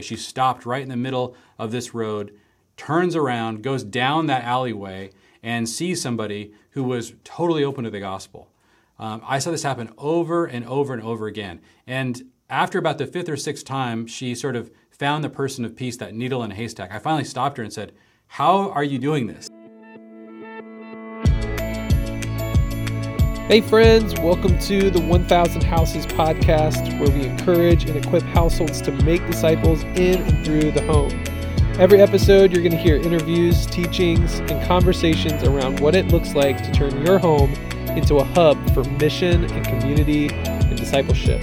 She stopped right in the middle of this road, turns around, goes down that alleyway, and sees somebody who was totally open to the gospel. Um, I saw this happen over and over and over again. And after about the fifth or sixth time, she sort of found the person of peace, that needle in a haystack. I finally stopped her and said, How are you doing this? Hey, friends, welcome to the 1000 Houses podcast, where we encourage and equip households to make disciples in and through the home. Every episode, you're going to hear interviews, teachings, and conversations around what it looks like to turn your home into a hub for mission and community and discipleship.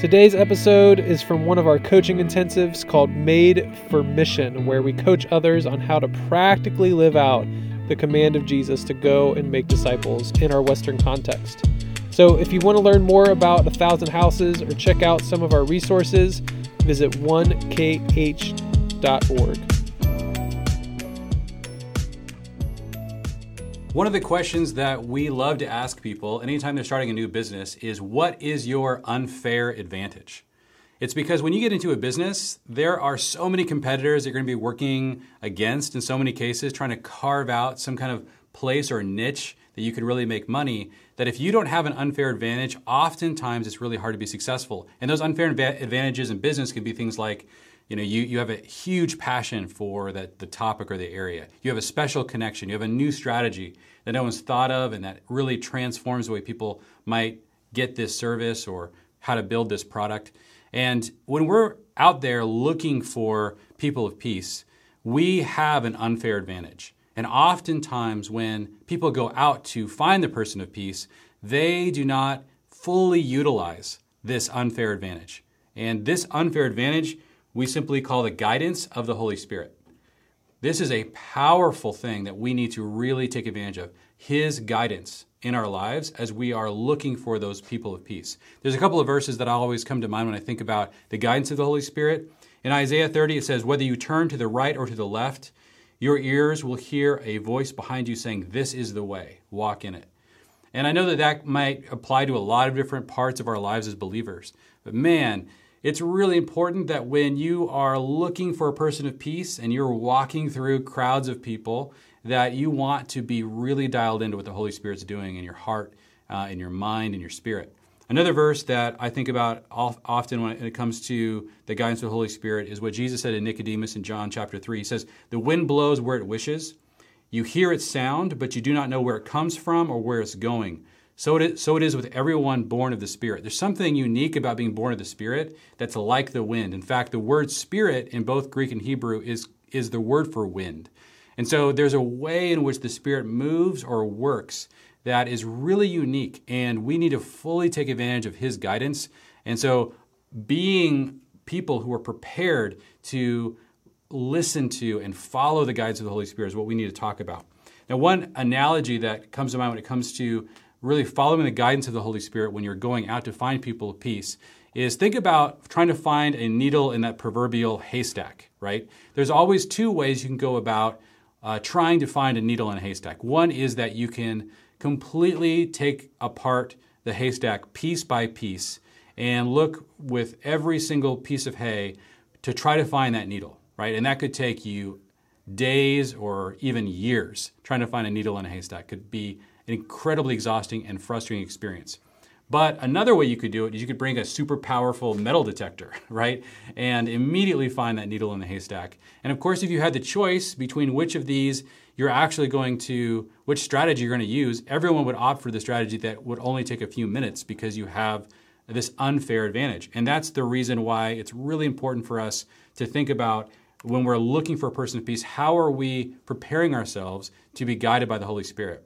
Today's episode is from one of our coaching intensives called Made for Mission, where we coach others on how to practically live out the command of Jesus to go and make disciples in our Western context. So, if you want to learn more about A Thousand Houses or check out some of our resources, visit 1kh.org. One of the questions that we love to ask people anytime they're starting a new business is what is your unfair advantage? It's because when you get into a business, there are so many competitors that you're going to be working against in so many cases, trying to carve out some kind of place or niche that you could really make money. That if you don't have an unfair advantage, oftentimes it's really hard to be successful. And those unfair advantages in business can be things like, you know, you, you have a huge passion for that, the topic or the area. You have a special connection. You have a new strategy that no one's thought of and that really transforms the way people might get this service or how to build this product. And when we're out there looking for people of peace, we have an unfair advantage. And oftentimes, when people go out to find the person of peace, they do not fully utilize this unfair advantage. And this unfair advantage, we simply call the guidance of the Holy Spirit. This is a powerful thing that we need to really take advantage of. His guidance in our lives as we are looking for those people of peace. There's a couple of verses that always come to mind when I think about the guidance of the Holy Spirit. In Isaiah 30, it says, Whether you turn to the right or to the left, your ears will hear a voice behind you saying, This is the way, walk in it. And I know that that might apply to a lot of different parts of our lives as believers. But man, it's really important that when you are looking for a person of peace and you're walking through crowds of people, that you want to be really dialed into what the Holy Spirit's doing in your heart, uh, in your mind, in your spirit. Another verse that I think about often when it comes to the guidance of the Holy Spirit is what Jesus said to Nicodemus in John chapter 3. He says, The wind blows where it wishes. You hear its sound, but you do not know where it comes from or where it's going. So it, is, so it is with everyone born of the Spirit. There's something unique about being born of the Spirit that's like the wind. In fact, the word spirit in both Greek and Hebrew is, is the word for wind. And so there's a way in which the Spirit moves or works that is really unique, and we need to fully take advantage of His guidance. And so being people who are prepared to listen to and follow the guidance of the Holy Spirit is what we need to talk about. Now, one analogy that comes to mind when it comes to really following the guidance of the Holy Spirit when you're going out to find people of peace is think about trying to find a needle in that proverbial haystack, right? There's always two ways you can go about uh, trying to find a needle in a haystack. One is that you can completely take apart the haystack piece by piece and look with every single piece of hay to try to find that needle, right? And that could take you days or even years trying to find a needle in a haystack. Could be an incredibly exhausting and frustrating experience. But another way you could do it is you could bring a super powerful metal detector, right? And immediately find that needle in the haystack. And of course, if you had the choice between which of these you're actually going to, which strategy you're going to use, everyone would opt for the strategy that would only take a few minutes because you have this unfair advantage. And that's the reason why it's really important for us to think about when we're looking for a person of peace, how are we preparing ourselves to be guided by the Holy Spirit?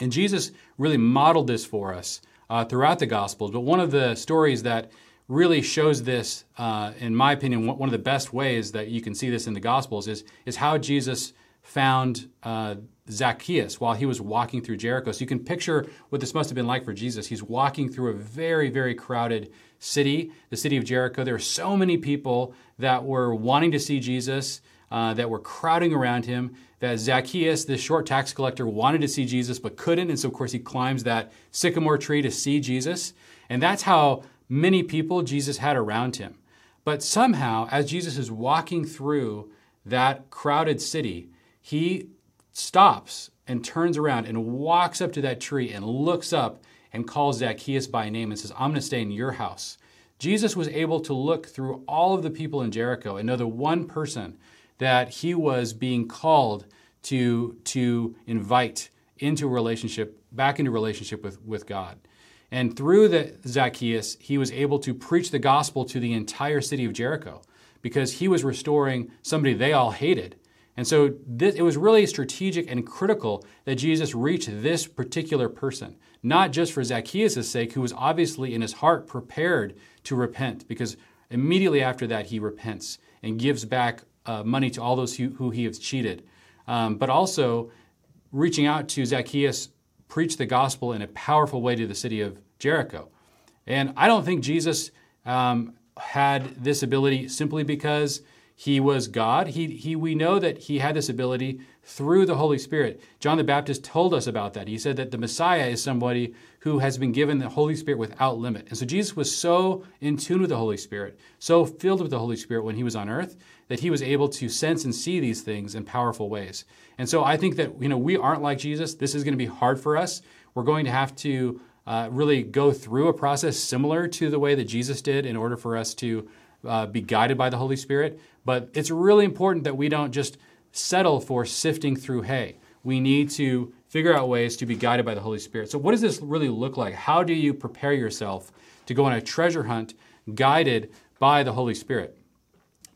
And Jesus really modeled this for us uh, throughout the Gospels. But one of the stories that really shows this, uh, in my opinion, one of the best ways that you can see this in the Gospels is, is how Jesus found uh, Zacchaeus while he was walking through Jericho. So you can picture what this must have been like for Jesus. He's walking through a very, very crowded city, the city of Jericho. There were so many people that were wanting to see Jesus, uh, that were crowding around him that Zacchaeus, this short tax collector, wanted to see Jesus but couldn't. And so, of course, he climbs that sycamore tree to see Jesus. And that's how many people Jesus had around him. But somehow, as Jesus is walking through that crowded city, he stops and turns around and walks up to that tree and looks up and calls Zacchaeus by name and says, I'm going to stay in your house. Jesus was able to look through all of the people in Jericho and know the one person that he was being called to, to invite into relationship, back into relationship with, with God. And through the Zacchaeus, he was able to preach the gospel to the entire city of Jericho because he was restoring somebody they all hated. And so this, it was really strategic and critical that Jesus reach this particular person, not just for Zacchaeus' sake, who was obviously in his heart prepared to repent, because immediately after that he repents and gives back uh, money to all those who, who he has cheated. Um, but also reaching out to Zacchaeus, preach the gospel in a powerful way to the city of Jericho. And I don't think Jesus um, had this ability simply because he was God. He, he, we know that he had this ability through the Holy Spirit. John the Baptist told us about that. He said that the Messiah is somebody who has been given the Holy Spirit without limit. And so Jesus was so in tune with the Holy Spirit, so filled with the Holy Spirit when he was on earth, that he was able to sense and see these things in powerful ways. And so I think that you know we aren't like Jesus. This is going to be hard for us. We're going to have to uh, really go through a process similar to the way that Jesus did in order for us to uh, be guided by the Holy Spirit. But it's really important that we don't just settle for sifting through hay. We need to figure out ways to be guided by the Holy Spirit. So, what does this really look like? How do you prepare yourself to go on a treasure hunt guided by the Holy Spirit?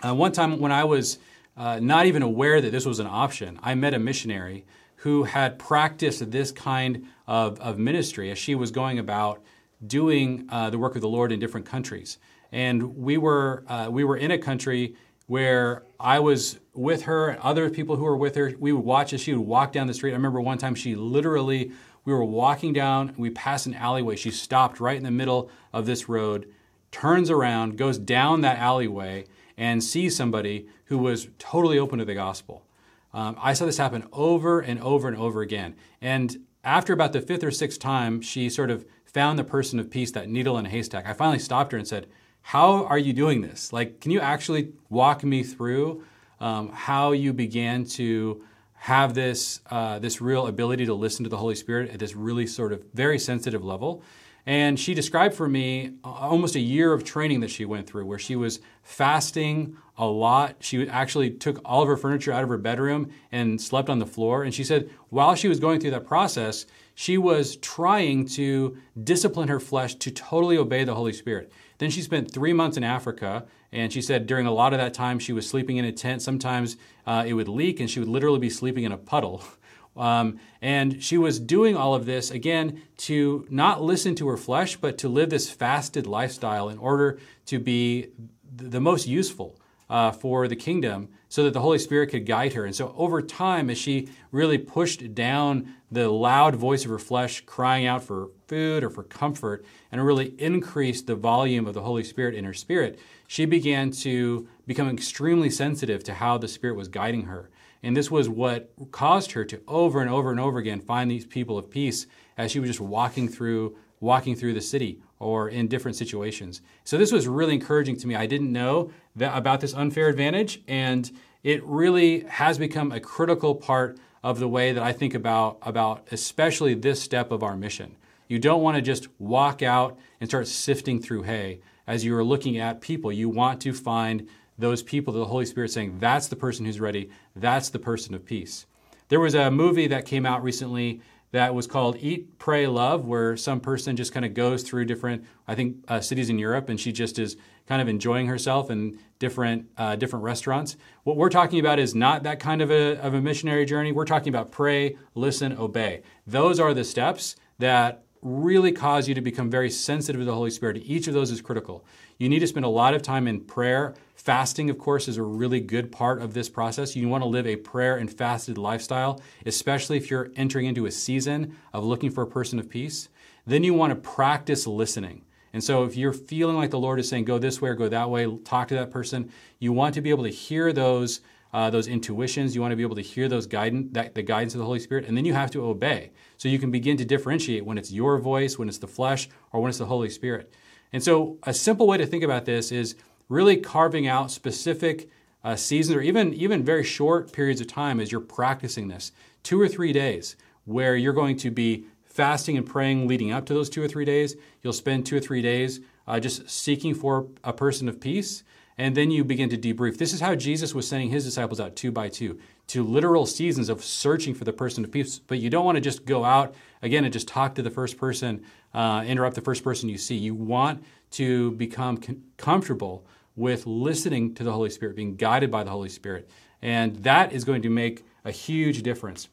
Uh, one time when I was uh, not even aware that this was an option, I met a missionary who had practiced this kind of, of ministry as she was going about doing uh, the work of the Lord in different countries. And we were, uh, we were in a country where I was with her and other people who were with her. We would watch as she would walk down the street. I remember one time she literally, we were walking down, we passed an alleyway. She stopped right in the middle of this road, turns around, goes down that alleyway, and sees somebody who was totally open to the gospel. Um, I saw this happen over and over and over again. And after about the fifth or sixth time, she sort of found the person of peace, that needle in a haystack. I finally stopped her and said, how are you doing this? Like, can you actually walk me through um, how you began to have this uh, this real ability to listen to the Holy Spirit at this really sort of very sensitive level? And she described for me almost a year of training that she went through, where she was fasting a lot. She actually took all of her furniture out of her bedroom and slept on the floor. And she said while she was going through that process, she was trying to discipline her flesh to totally obey the Holy Spirit. Then she spent three months in Africa, and she said during a lot of that time she was sleeping in a tent. Sometimes uh, it would leak, and she would literally be sleeping in a puddle. Um, and she was doing all of this, again, to not listen to her flesh, but to live this fasted lifestyle in order to be the most useful uh, for the kingdom so that the Holy Spirit could guide her. And so over time, as she really pushed down the loud voice of her flesh crying out for food or for comfort and really increased the volume of the Holy Spirit in her spirit, she began to become extremely sensitive to how the Spirit was guiding her. And this was what caused her to over and over and over again find these people of peace as she was just walking through walking through the city or in different situations. So this was really encouraging to me. I didn't know that, about this unfair advantage and it really has become a critical part of the way that I think about, about especially this step of our mission. You don't want to just walk out and start sifting through hay as you are looking at people. You want to find those people that the Holy Spirit is saying, that's the person who's ready, that's the person of peace. There was a movie that came out recently that was called Eat, Pray, Love, where some person just kind of goes through different, I think, uh, cities in Europe, and she just is kind of enjoying herself in different uh, different restaurants. What we're talking about is not that kind of a, of a missionary journey. We're talking about pray, listen, obey. Those are the steps that really cause you to become very sensitive to the Holy Spirit. Each of those is critical. You need to spend a lot of time in prayer. Fasting, of course, is a really good part of this process. You want to live a prayer and fasted lifestyle, especially if you're entering into a season of looking for a person of peace. Then you want to practice listening. And so if you're feeling like the Lord is saying, go this way or go that way, talk to that person, you want to be able to hear those. Uh, those intuitions, you want to be able to hear those guidance, that, the guidance of the Holy Spirit, and then you have to obey. So you can begin to differentiate when it's your voice, when it's the flesh, or when it's the Holy Spirit. And so, a simple way to think about this is really carving out specific uh, seasons or even, even very short periods of time as you're practicing this. Two or three days where you're going to be fasting and praying leading up to those two or three days. You'll spend two or three days uh, just seeking for a person of peace. And then you begin to debrief. This is how Jesus was sending his disciples out two by two to literal seasons of searching for the person of peace. But you don't want to just go out again and just talk to the first person, uh, interrupt the first person you see. You want to become com- comfortable with listening to the Holy Spirit, being guided by the Holy Spirit. And that is going to make a huge difference.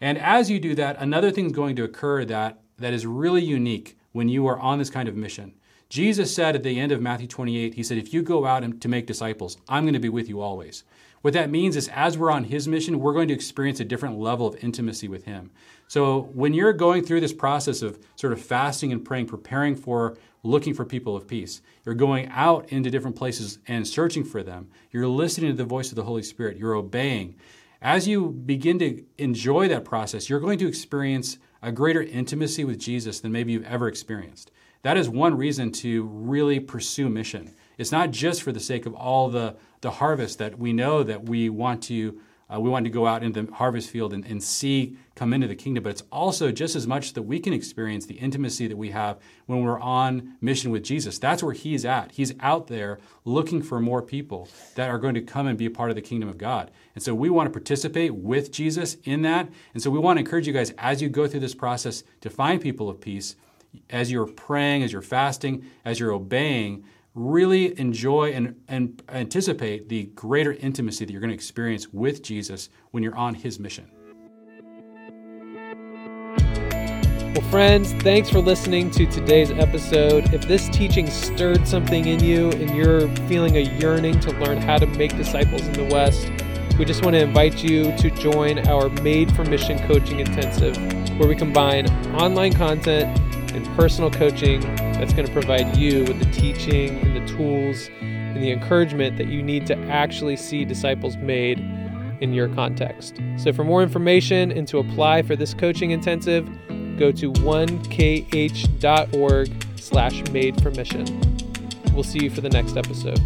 And as you do that, another thing is going to occur that, that is really unique when you are on this kind of mission. Jesus said at the end of Matthew 28, He said, If you go out to make disciples, I'm going to be with you always. What that means is, as we're on His mission, we're going to experience a different level of intimacy with Him. So, when you're going through this process of sort of fasting and praying, preparing for looking for people of peace. You're going out into different places and searching for them. You're listening to the voice of the Holy Spirit. You're obeying. As you begin to enjoy that process, you're going to experience a greater intimacy with Jesus than maybe you've ever experienced. That is one reason to really pursue mission. It's not just for the sake of all the, the harvest that we know that we want to uh, we want to go out into the harvest field and, and see come into the kingdom, but it's also just as much that we can experience the intimacy that we have when we're on mission with Jesus. That's where He's at. He's out there looking for more people that are going to come and be a part of the kingdom of God. And so we want to participate with Jesus in that. And so we want to encourage you guys as you go through this process to find people of peace, as you're praying, as you're fasting, as you're obeying really enjoy and, and anticipate the greater intimacy that you're going to experience with Jesus when you're on his mission. Well, friends, thanks for listening to today's episode. If this teaching stirred something in you and you're feeling a yearning to learn how to make disciples in the West, we just want to invite you to join our Made for Mission Coaching Intensive, where we combine online content and personal coaching that's going to provide you with the teaching and the tools and the encouragement that you need to actually see disciples made in your context. So for more information and to apply for this coaching intensive, go to 1kh.org slash made for mission. We'll see you for the next episode.